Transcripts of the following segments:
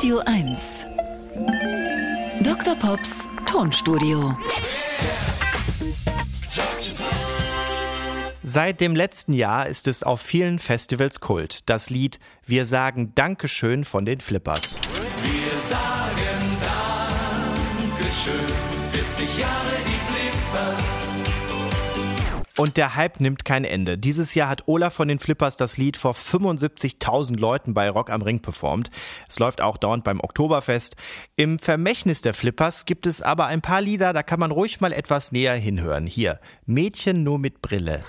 Radio 1. Dr. Pops Tonstudio. Seit dem letzten Jahr ist es auf vielen Festivals Kult. Das Lied Wir sagen Dankeschön von den Flippers. Wir sagen Dankeschön, 40 Jahre die Flippers. Und der Hype nimmt kein Ende. Dieses Jahr hat Olaf von den Flippers das Lied vor 75.000 Leuten bei Rock am Ring performt. Es läuft auch dauernd beim Oktoberfest. Im Vermächtnis der Flippers gibt es aber ein paar Lieder, da kann man ruhig mal etwas näher hinhören. Hier, Mädchen nur mit Brille.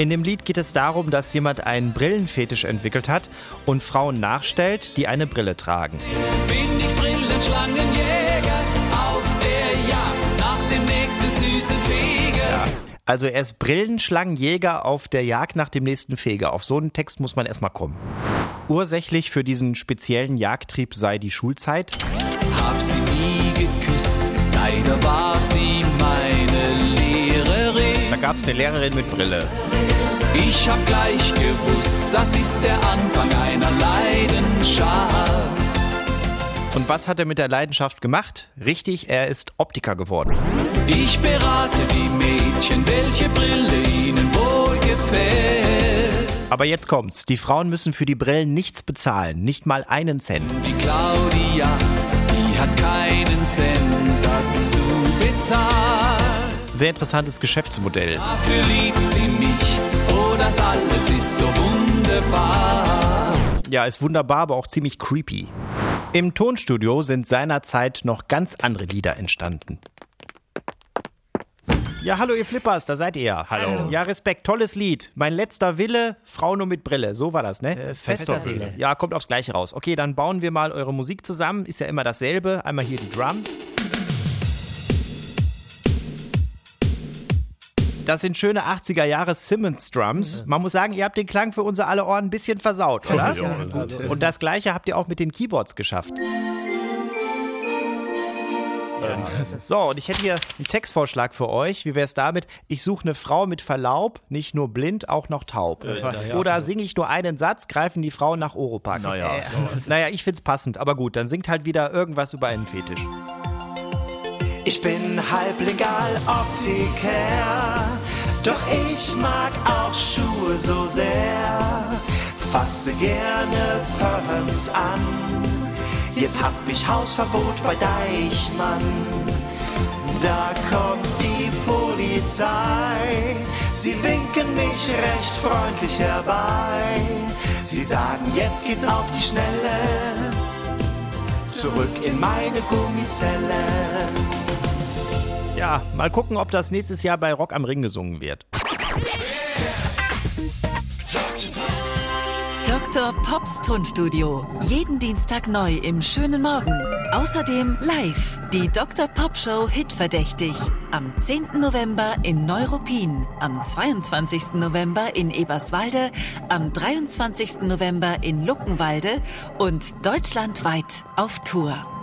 In dem Lied geht es darum, dass jemand einen Brillenfetisch entwickelt hat und Frauen nachstellt, die eine Brille tragen. Bin ich Brillenschlangenjäger auf der Jagd nach dem nächsten süßen Feger. Also er ist Brillenschlangenjäger auf der Jagd nach dem nächsten Feger. Auf so einen Text muss man erstmal kommen. Ursächlich für diesen speziellen Jagdtrieb sei die Schulzeit. Hab sie nie geküsst, leider war sie gab es eine Lehrerin mit Brille. Ich hab gleich gewusst, das ist der Anfang einer Leidenschaft. Und was hat er mit der Leidenschaft gemacht? Richtig, er ist Optiker geworden. Ich berate die Mädchen, welche Brille ihnen wohl gefällt. Aber jetzt kommt's. Die Frauen müssen für die Brillen nichts bezahlen. Nicht mal einen Cent. Die Claudia, die hat keinen Cent dazu bezahlt. Sehr interessantes Geschäftsmodell. Dafür liebt sie mich, oh, das alles ist so wunderbar. Ja, ist wunderbar, aber auch ziemlich creepy. Im Tonstudio sind seinerzeit noch ganz andere Lieder entstanden. Ja, hallo ihr Flippers, da seid ihr. Hallo. Ja, Respekt, tolles Lied. Mein letzter Wille, Frau nur mit Brille. So war das, ne? Äh, fester Wille. Ja, kommt aufs Gleiche raus. Okay, dann bauen wir mal eure Musik zusammen. Ist ja immer dasselbe. Einmal hier die Drum. Das sind schöne 80er Jahre Simmons Drums. Man muss sagen, ihr habt den Klang für unser alle Ohren ein bisschen versaut, oder? Und das gleiche habt ihr auch mit den Keyboards geschafft. So, und ich hätte hier einen Textvorschlag für euch. Wie wäre es damit? Ich suche eine Frau mit Verlaub, nicht nur blind, auch noch taub. Oder singe ich nur einen Satz, greifen die Frauen nach Oropax. Naja, naja ich find's passend, aber gut, dann singt halt wieder irgendwas über einen Fetisch. Ich bin halblegal Optiker, doch ich mag auch Schuhe so sehr. Fasse gerne Perms an. Jetzt hab ich Hausverbot bei Deichmann. Da kommt die Polizei. Sie winken mich recht freundlich herbei. Sie sagen, jetzt geht's auf die Schnelle. Zurück in meine Gummizelle. Ja, mal gucken, ob das nächstes Jahr bei Rock am Ring gesungen wird. Dr. Pops Tonstudio. Jeden Dienstag neu im schönen Morgen. Außerdem live die Dr. Pop Show Hitverdächtig. Am 10. November in Neuruppin, am 22. November in Eberswalde, am 23. November in Luckenwalde und deutschlandweit auf Tour.